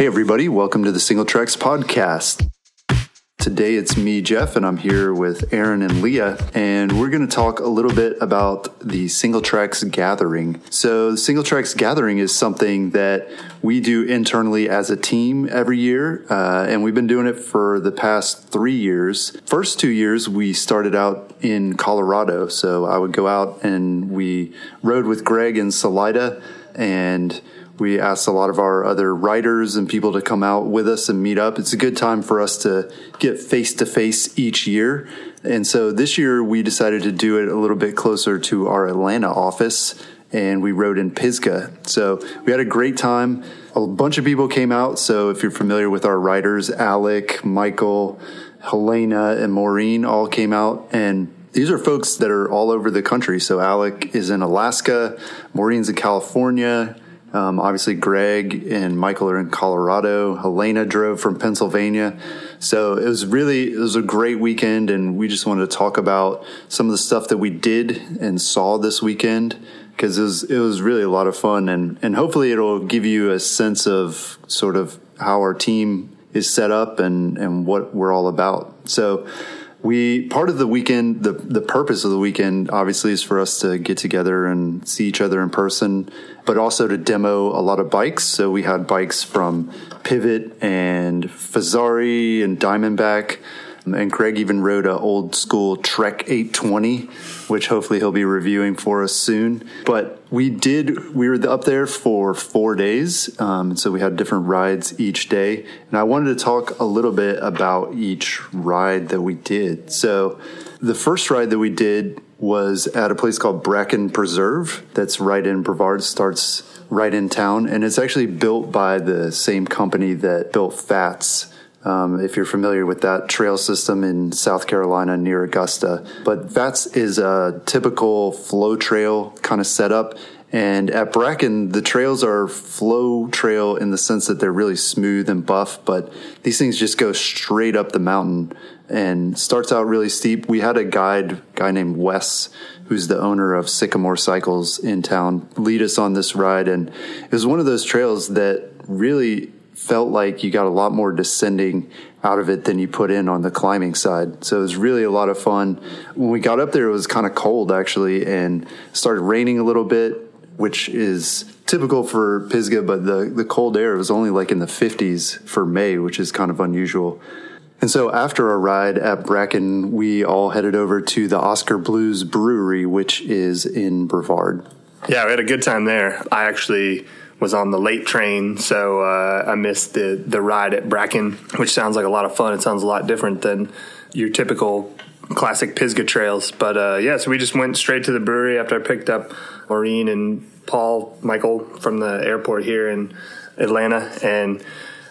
Hey, everybody, welcome to the Singletracks Podcast. Today it's me, Jeff, and I'm here with Aaron and Leah, and we're going to talk a little bit about the Singletracks Gathering. So, the Singletracks Gathering is something that we do internally as a team every year, uh, and we've been doing it for the past three years. First two years, we started out in Colorado, so I would go out and we rode with Greg in Salida, and we asked a lot of our other writers and people to come out with us and meet up. It's a good time for us to get face to face each year. And so this year we decided to do it a little bit closer to our Atlanta office and we rode in Pisgah. So we had a great time. A bunch of people came out. So if you're familiar with our writers, Alec, Michael, Helena, and Maureen all came out and these are folks that are all over the country. So Alec is in Alaska, Maureen's in California, um, obviously, Greg and Michael are in Colorado. Helena drove from Pennsylvania. So it was really, it was a great weekend. And we just wanted to talk about some of the stuff that we did and saw this weekend because it was, it was really a lot of fun. And, and hopefully it'll give you a sense of sort of how our team is set up and, and what we're all about. So, we part of the weekend the the purpose of the weekend obviously is for us to get together and see each other in person but also to demo a lot of bikes. So we had bikes from pivot and Fezzari and diamondback and Craig even rode an old school Trek 820, which hopefully he'll be reviewing for us soon. But we did, we were up there for four days. Um, so we had different rides each day. And I wanted to talk a little bit about each ride that we did. So the first ride that we did was at a place called Bracken Preserve that's right in Brevard, starts right in town. And it's actually built by the same company that built Fats um, if you're familiar with that trail system in South Carolina near Augusta. But Fats is a typical flow trail kind of setup. And at Bracken, the trails are flow trail in the sense that they're really smooth and buff, but these things just go straight up the mountain and starts out really steep. We had a guide, guy named Wes, who's the owner of Sycamore Cycles in town, lead us on this ride. And it was one of those trails that really felt like you got a lot more descending out of it than you put in on the climbing side. So it was really a lot of fun. When we got up there, it was kind of cold actually and started raining a little bit, which is typical for Pisgah, but the, the cold air was only like in the 50s for May, which is kind of unusual. And so after our ride at Bracken, we all headed over to the Oskar Blues Brewery, which is in Brevard. Yeah, we had a good time there. I actually was on the late train, so uh, I missed the the ride at Bracken, which sounds like a lot of fun. It sounds a lot different than your typical classic Pisgah trails. But uh, yeah, so we just went straight to the brewery after I picked up Maureen and Paul Michael from the airport here in Atlanta, and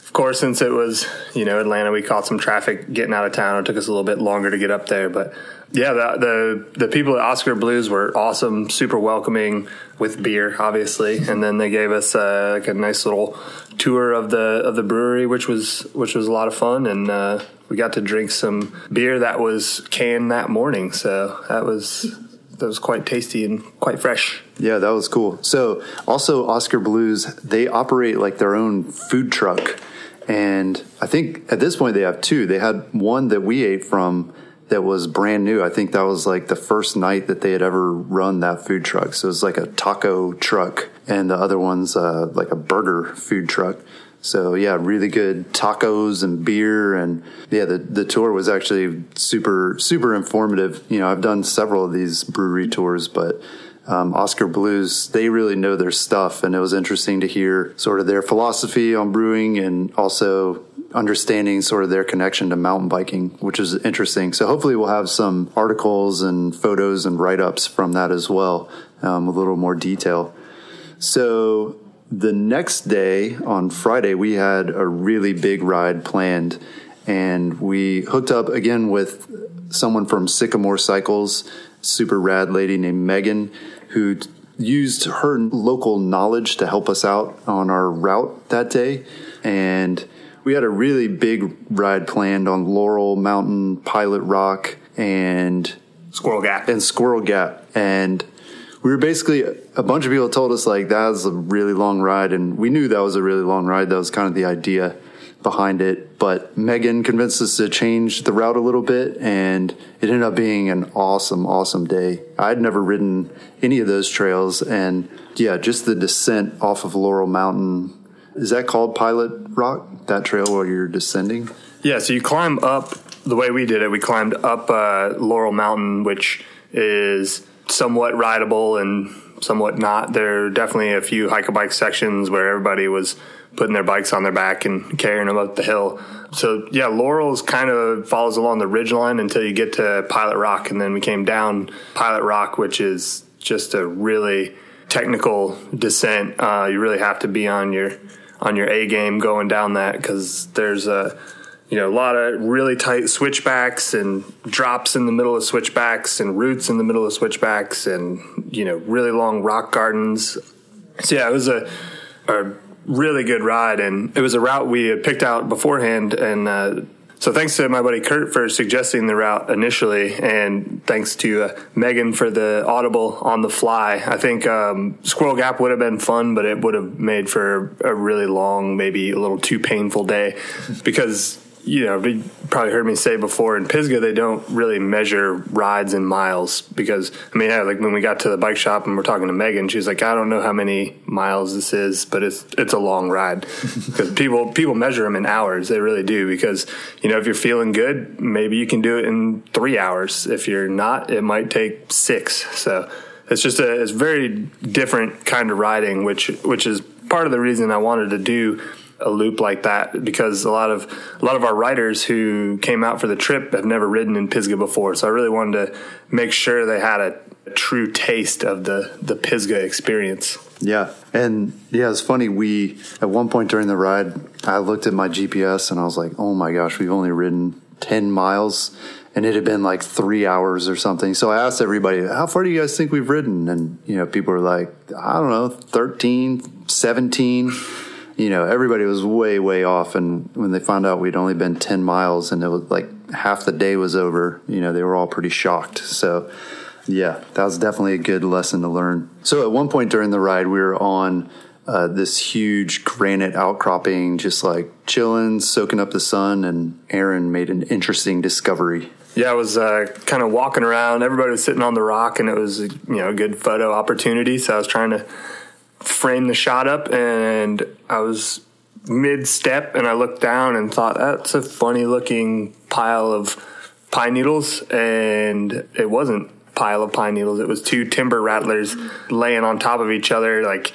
of course, since it was you know Atlanta, we caught some traffic getting out of town. It took us a little bit longer to get up there, but yeah, the, the, the people at Oskar Blues were awesome, super welcoming with beer, obviously, and then they gave us uh, like a nice little tour of the of the brewery, which was which was a lot of fun, and uh, we got to drink some beer that was canned that morning, so that was that was quite tasty and quite fresh. Yeah, that was cool. So also Oskar Blues, they operate like their own food truck, and I think at this point they have two. They had one that we ate from that was brand new. I think that was like the first night that they had ever run that food truck. So it was like a taco truck, and the other one's uh, like a burger food truck. So yeah, really good tacos and beer, and yeah, the the tour was actually super super informative. You know, I've done several of these brewery tours, but um, Oskar Blues, they really know their stuff, and it was interesting to hear sort of their philosophy on brewing and also understanding sort of their connection to mountain biking, which is interesting. So hopefully we'll have some articles and photos and write ups from that as well, um, a little more detail. So the next day on Friday, we had a really big ride planned and we hooked up again with someone from Sycamore Cycles, super rad lady named Megan, who used her local knowledge to help us out on our route that day. And we had a really big ride planned on Laurel Mountain, Pilot Rock, and Squirrel Gap. And Squirrel Gap. And we were basically a bunch of people told us like that was a really long ride, and we knew that was a really long ride. That was kind of the idea behind it. But Megan convinced us to change the route a little bit, and it ended up being an awesome, awesome day. I'd never ridden any of those trails, and yeah, just the descent off of Laurel Mountain. Is that called Pilot Rock? That trail where you're descending? Yeah, so you climb up the way we did it. We climbed up uh, Laurel Mountain, which is somewhat rideable and somewhat not. There are definitely a few hike a bike sections where everybody was putting their bikes on their back and carrying them up the hill. So yeah, Laurel's kind of follows along the ridge line until you get to Pilot Rock, and then we came down Pilot Rock, which is just a really technical descent. Uh, you really have to be on your on your A game going down that because there's a you know a lot of really tight switchbacks and drops in the middle of switchbacks and roots in the middle of switchbacks and you know really long rock gardens. So yeah, it was a, a really good ride, and it was a route we had picked out beforehand. And uh, so, thanks to my buddy Kurt for suggesting the route initially, and thanks to uh, Megan for the audible on the fly. I think um, Squirrel Gap would have been fun, but it would have made for a really long, maybe a little too painful day because you know, you probably heard me say before in Pisgah, they don't really measure rides in miles because, I mean, yeah, like when we got to the bike shop and we're talking to Megan, she's like, I don't know how many miles this is, but it's, it's a long ride because people, people measure them in hours. They really do because, you know, if you're feeling good, maybe you can do it in three hours. If you're not, it might take six. So it's just a, it's very different kind of riding, which, which is part of the reason I wanted to do a loop like that because a lot of a lot of our riders who came out for the trip have never ridden in Pisgah before. So I really wanted to make sure they had a, true taste of the the Pisgah experience. Yeah. And yeah, it's funny. We, at one point during the ride, I looked at my GPS and I was like, oh my gosh, we've only ridden 10 miles and it had been like three hours or something. So I asked everybody, how far do you guys think we've ridden? And, you know, people were like, I don't know, 13, 17 you know, everybody was way, way off. And when they found out we'd only been 10 miles and it was like half the day was over, you know, they were all pretty shocked. So, yeah, that was definitely a good lesson to learn. So, at one point during the ride, we were on uh, this huge granite outcropping, just like chilling, soaking up the sun. And Aaron made an interesting discovery. Yeah, I was uh, kind of walking around. Everybody was sitting on the rock, and it was you know a good photo opportunity. So I was trying to frame the shot up and I was mid step and I looked down and thought that's a funny looking pile of pine needles and it wasn't pile of pine needles. It was two timber rattlers laying on top of each other like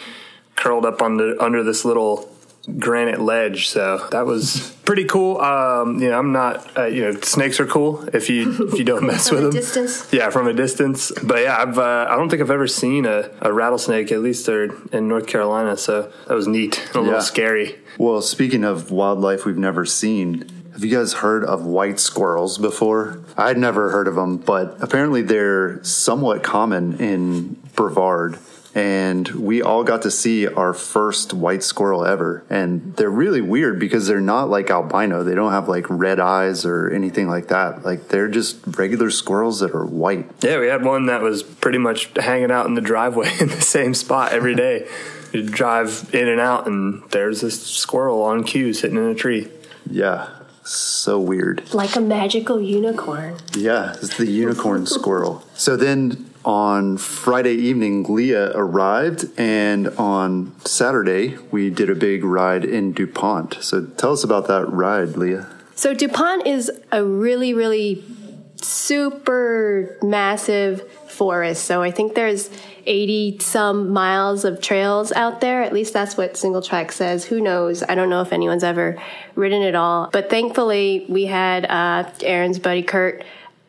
curled up under under this little granite ledge. So that was pretty cool. Um, you know, I'm not, uh, you know, snakes are cool if you if you don't mess with them. Distance. Yeah, from a distance. But yeah, I've uh, I don't think I've ever seen a, a rattlesnake at least there in North Carolina. So that was neat. A little scary. Well, speaking of wildlife we've never seen. Have you guys heard of white squirrels before? I'd never heard of them, but apparently they're somewhat common in Brevard and we all got to see our first white squirrel ever. And they're really weird because they're not like albino. They don't have like red eyes or anything like that. Like they're just regular squirrels that are white. Yeah, we had one that was pretty much hanging out in the driveway in the same spot every day. You drive in and out, and there's this squirrel on cue sitting in a tree. Yeah, so weird. Like a magical unicorn. Yeah, it's the unicorn squirrel. So then on Friday evening, Leah arrived, and on Saturday, we did a big ride in DuPont. So tell us about that ride, Leah. So, DuPont is a really, really super massive forest. So, I think there's 80 some miles of trails out there. At least that's what Single Track says. Who knows? I don't know if anyone's ever ridden it all. But thankfully, we had uh, Aaron's buddy Kurt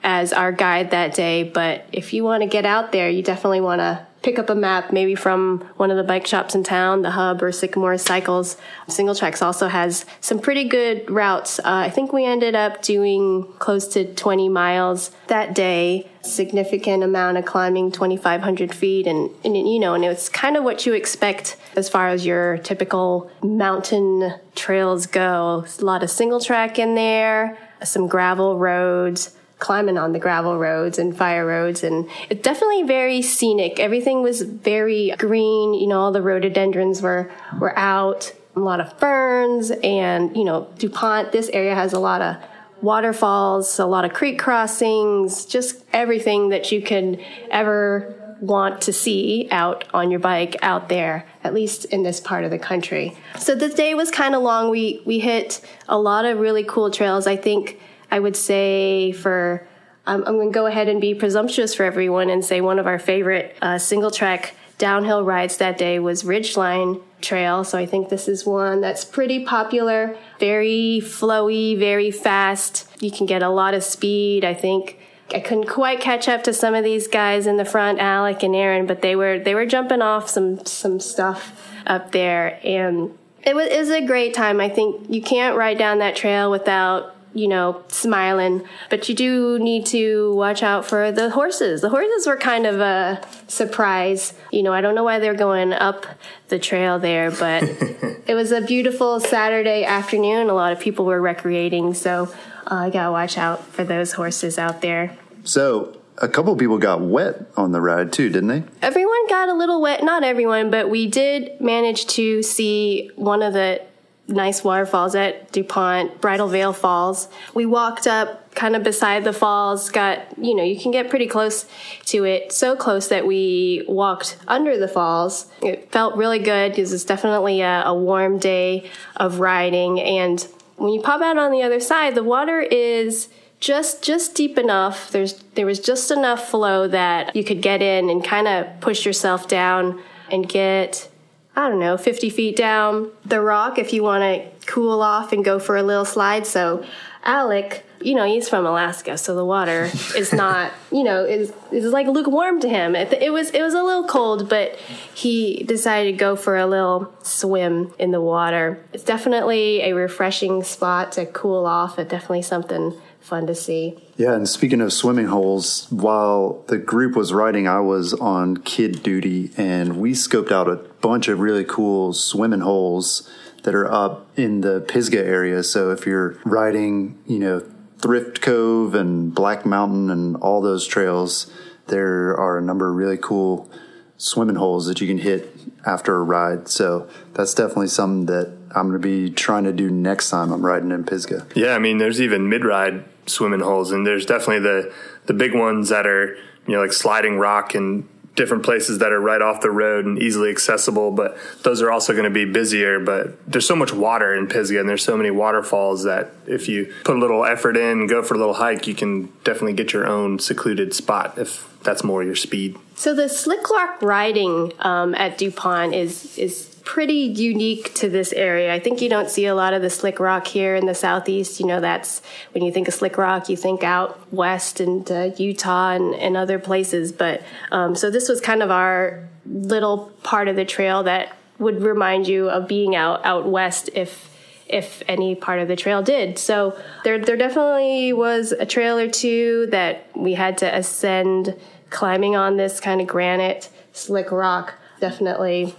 as our guide that day. But if you want to get out there, you definitely want to pick up a map, maybe from one of the bike shops in town, the Hub or Sycamore Cycles. Singletracks also has some pretty good routes. Uh, I think we ended up doing close to 20 miles that day. Significant amount of climbing, 2,500 feet, and, and you know, and it's kind of what you expect as far as your typical mountain trails go. A lot of single track in there, some gravel roads climbing on the gravel roads and fire roads and it's definitely very scenic. Everything was very green, you know, all the rhododendrons were were out, a lot of ferns and, you know, DuPont, this area has a lot of waterfalls, a lot of creek crossings, just everything that you can ever want to see out on your bike out there, at least in this part of the country. So the day was kind of long. We we hit a lot of really cool trails. I think I would say for um, I'm going to go ahead and be presumptuous for everyone and say one of our favorite uh, single track downhill rides that day was Ridgeline Trail. So I think this is one that's pretty popular, very flowy, very fast. You can get a lot of speed. I think I couldn't quite catch up to some of these guys in the front, Alec and Aaron, but they were they were jumping off some some stuff up there, and it was, it was a great time. I think you can't ride down that trail without you know, smiling. But you do need to watch out for the horses. The horses were kind of a surprise. You know, I don't know why they're going up the trail there, but it was a beautiful Saturday afternoon. A lot of people were recreating, so uh, I gotta watch out for those horses out there. So, a couple people got wet on the ride too, didn't they? Everyone got a little wet. Not everyone, but we did manage to see one of the nice waterfalls at DuPont, Bridal Veil Falls. We walked up kind of beside the falls, got, you know, you can get pretty close to it, so close that we walked under the falls. It felt really good because it's definitely a, a warm day of riding. And when you pop out on the other side, the water is just just deep enough. There's there was just enough flow that you could get in and kind of push yourself down and get I don't know, 50 feet down the rock if you want to cool off and go for a little slide. So, Alec, you know, he's from Alaska, so the water is not, you know, is is like lukewarm to him. It, it, was it was a little cold, but he decided to go for a little swim in the water. It's definitely a refreshing spot to cool off. It's definitely something fun to see. Yeah, and speaking of swimming holes, while the group was riding, I was on kid duty and we scoped out a bunch of really cool swimming holes that are up in the Pisgah area. So if you're riding, you know, Thrift Cove and Black Mountain and all those trails, there are a number of really cool swimming holes that you can hit after a ride. So that's definitely something that I'm going to be trying to do next time I'm riding in Pisgah. Yeah, I mean, there's even mid ride swimming holes, and there's definitely the the big ones that are you know like sliding rock and different places that are right off the road and easily accessible, but those are also going to be busier. But there's so much water in Pisgah and there's so many waterfalls that if you put a little effort in, go for a little hike, you can definitely get your own secluded spot if that's more your speed. So the slick rock riding um, at DuPont is is pretty unique to this area. I think you don't see a lot of the slick rock here in the southeast. You know, that's when you think of slick rock, you think out west and uh, Utah and, and, other places. But um, so this was kind of our little part of the trail that would remind you of being out out west if if any part of the trail did. So there there definitely was a trail or two that we had to ascend climbing on this kind of granite slick rock. Definitely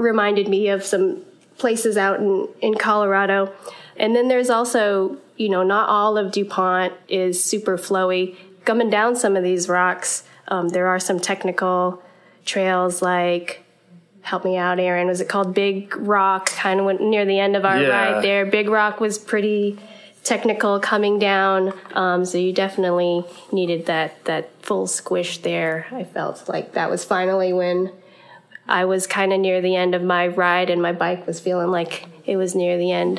reminded me of some places out in, in Colorado. And then there's also, you know, not all of DuPont is super flowy. Coming down some of these rocks, um, there are some technical trails like, help me out, Aaron, was it called Big Rock? Kind of went near the end of our yeah. ride there. Big Rock was pretty technical coming down, um, so you definitely needed that, that full squish there. I felt like that was finally when I was kind of near the end of my ride, and my bike was feeling like it was near the end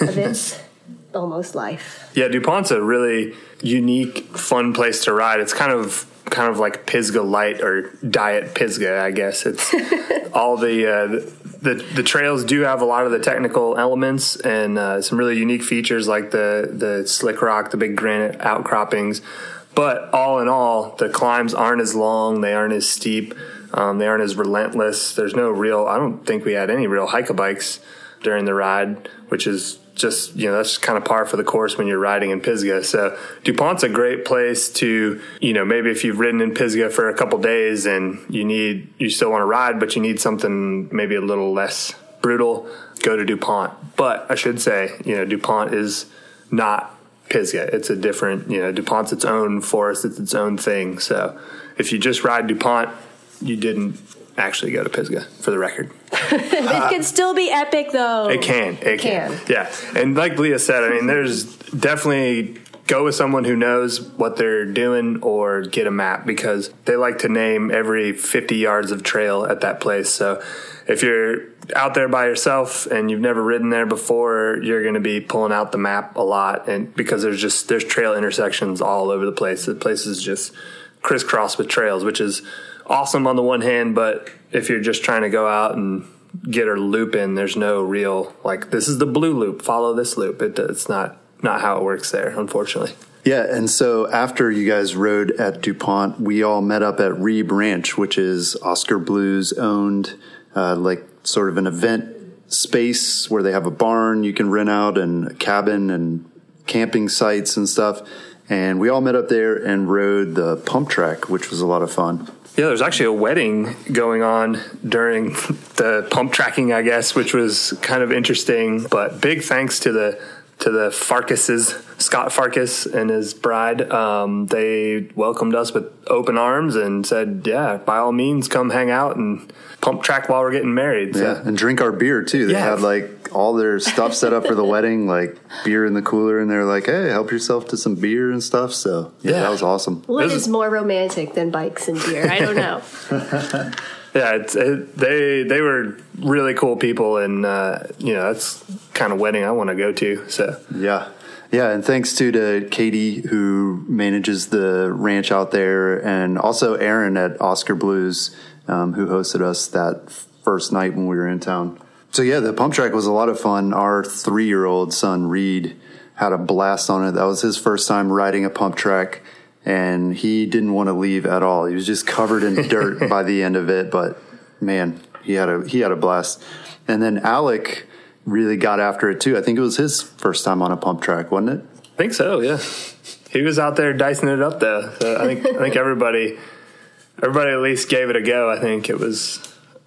of its almost life. Yeah, DuPont's a really unique, fun place to ride. It's kind of kind of like Pisgah light or diet Pisgah, I guess. It's all the, uh, the, the trails do have a lot of the technical elements and uh, some really unique features like the the slick rock, the big granite outcroppings. But all in all, the climbs aren't as long, they aren't as steep. Um, they aren't as relentless. There's no real. I don't think we had any real hike bikes during the ride, which is just you know that's kind of par for the course when you're riding in Pisgah. So Dupont's a great place to you know maybe if you've ridden in Pisgah for a couple days and you need you still want to ride, but you need something maybe a little less brutal, go to Dupont. But I should say you know Dupont is not Pisgah. It's a different, you know, DuPont's its own forest, it's its own thing. So if you just ride DuPont, you didn't actually go to Pisgah, for the record. it can still be epic, though. It can. It can. Can. Yeah. And like Leah said, I mean, there's definitely go with someone who knows what they're doing or get a map because they like to name every 50 yards of trail at that place. So if you're out there by yourself and you've never ridden there before, you're going to be pulling out the map a lot and because there's just there's trail intersections all over the place. The place is just crisscrossed with trails, which is awesome on the one hand, but if you're just trying to go out and get a loop in, there's no real like this is the blue loop, follow this loop. It, it's not not how it works there, unfortunately. Yeah, and so after you guys rode at DuPont, we all met up at Reeb Ranch, which is Oskar Blues owned, uh, like sort of an event space where they have a barn you can rent out and a cabin and camping sites and stuff. And we all met up there and rode the pump track, which was a lot of fun. Yeah, there's actually a wedding going on during the pump tracking, I guess, which was kind of interesting. But big thanks to the to the Farkases, Scott Farkas and his bride. Um, they welcomed us with open arms and said, "Yeah, by all means, come hang out and pump track while we're getting married." So, Yeah, and drink our beer too. They Yeah. had like all their stuff set up for the wedding, like beer in the cooler, and they're like, "Hey, help yourself to some beer and stuff." So yeah, Yeah. that was awesome. What This is is- more romantic than bikes and beer? I don't know. yeah, it's, it, they they were really cool people, and uh, you know that's kind of wedding I want to go to. So Yeah. Yeah, and thanks too to Katie who manages the ranch out there, and also Aaron at Oskar Blues um, who hosted us that first night when we were in town. So yeah, the pump track was a lot of fun. Our three-year-old son Reed had a blast on it. That was his first time riding a pump track, and he didn't want to leave at all. He was just covered in dirt by the end of it, but man, he had a he had a blast. And then Alec really got after it too. I think it was his first time on a pump track, wasn't it? I think so. Yeah, he was out there dicing it up though. So I think I think everybody everybody at least gave it a go. I think it was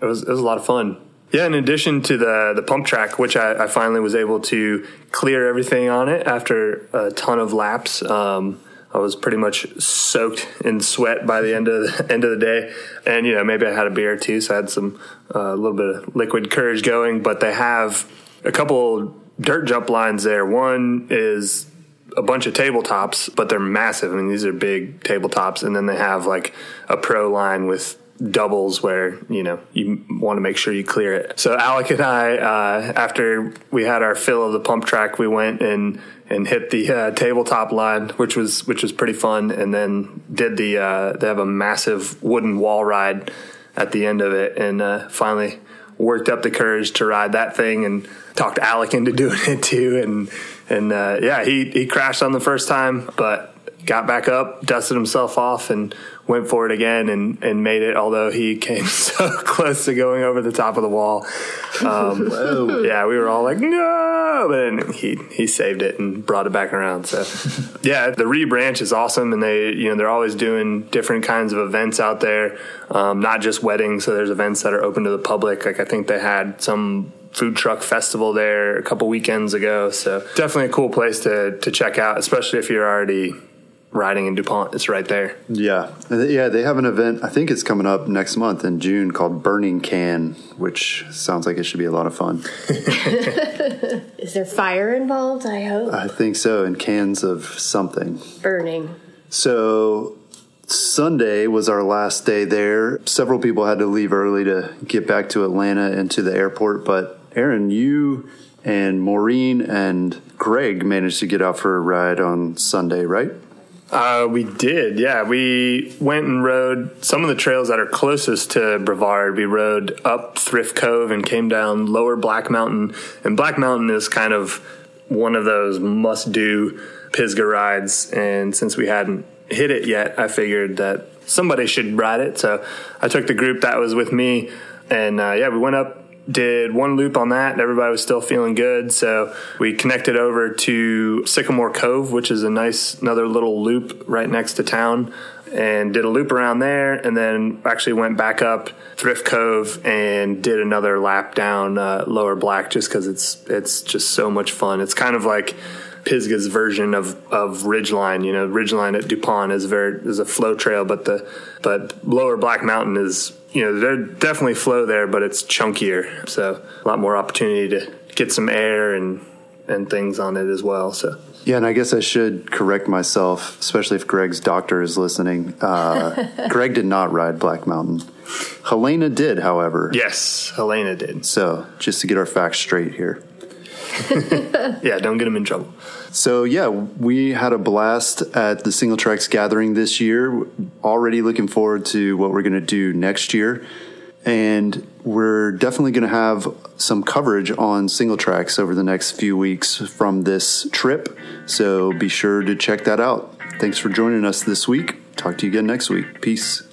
it was it was a lot of fun. Yeah, in addition to the the pump track, which I, I finally was able to clear everything on it after a ton of laps. Um, I was pretty much soaked in sweat by the end of the end of the day, and you know maybe I had a beer too, so I had some uh, a little bit of liquid courage going. But they have a couple dirt jump lines there. One is a bunch of tabletops, but they're massive. I mean, these are big tabletops, and then they have like a pro line with doubles where you know you want to make sure you clear it. So Alec and I, uh, after we had our fill of the pump track, we went and and hit the uh, tabletop line, which was which was pretty fun, and then did the uh, they have a massive wooden wall ride at the end of it, and uh, finally worked up the courage to ride that thing and talked Alec into doing it too. And, and, uh, yeah, he, he crashed on the first time, but got back up, dusted himself off and went for it again and, and made it. Although he came so close to going over the top of the wall. Um, yeah, we were all like, no, but then he, he saved it and brought it back around. So yeah, the Reeb Ranch is awesome. And they, you know, they're always doing different kinds of events out there. Um, not just weddings. So there's events that are open to the public. Like I think they had some food truck festival there a couple weekends ago. So definitely a cool place to, to check out, especially if you're already riding in DuPont. It's right there. Yeah. Yeah, they have an event, I think it's coming up next month in June called Burning Can, which sounds like it should be a lot of fun. Is there fire involved? I hope. I think so, and cans of something. Burning. So Sunday was our last day there. Several people had to leave early to get back to Atlanta and to the airport, but Aaron, you and Maureen and Greg managed to get out for a ride on Sunday, right? Uh, we did, yeah. We went and rode some of the trails that are closest to Brevard. We rode up Thrift Cove and came down Lower Black Mountain. And Black Mountain is kind of one of those must do Pisgah rides. And since we hadn't hit it yet, I figured that somebody should ride it. So I took the group that was with me. And uh, yeah, we went up did one loop on that and everybody was still feeling good so we connected over to sycamore cove which is a nice another little loop right next to town and did a loop around there, and then actually went back up Thrift Cove and did another lap down uh, Lower Black just because it's it's just so much fun. It's kind of like Pisgah's version of of Ridgeline. You know, Ridgeline at Dupont is very is a flow trail, but the but Lower Black Mountain is you know there definitely flow there, but it's chunkier, so a lot more opportunity to get some air and and things on it as well. So Yeah, and I guess I should correct myself, especially if Greg's doctor is listening. Uh, Greg did not ride Black Mountain. Helena did, however. yes, Helena did. So just to get our facts straight here. Yeah, don't get him in trouble. So yeah, we had a blast at the Singletracks gathering this year. Already looking forward to what we're going to do next year. And we're definitely going to have some coverage on Singletracks over the next few weeks from this trip. So be sure to check that out. Thanks for joining us this week. Talk to you again next week. Peace.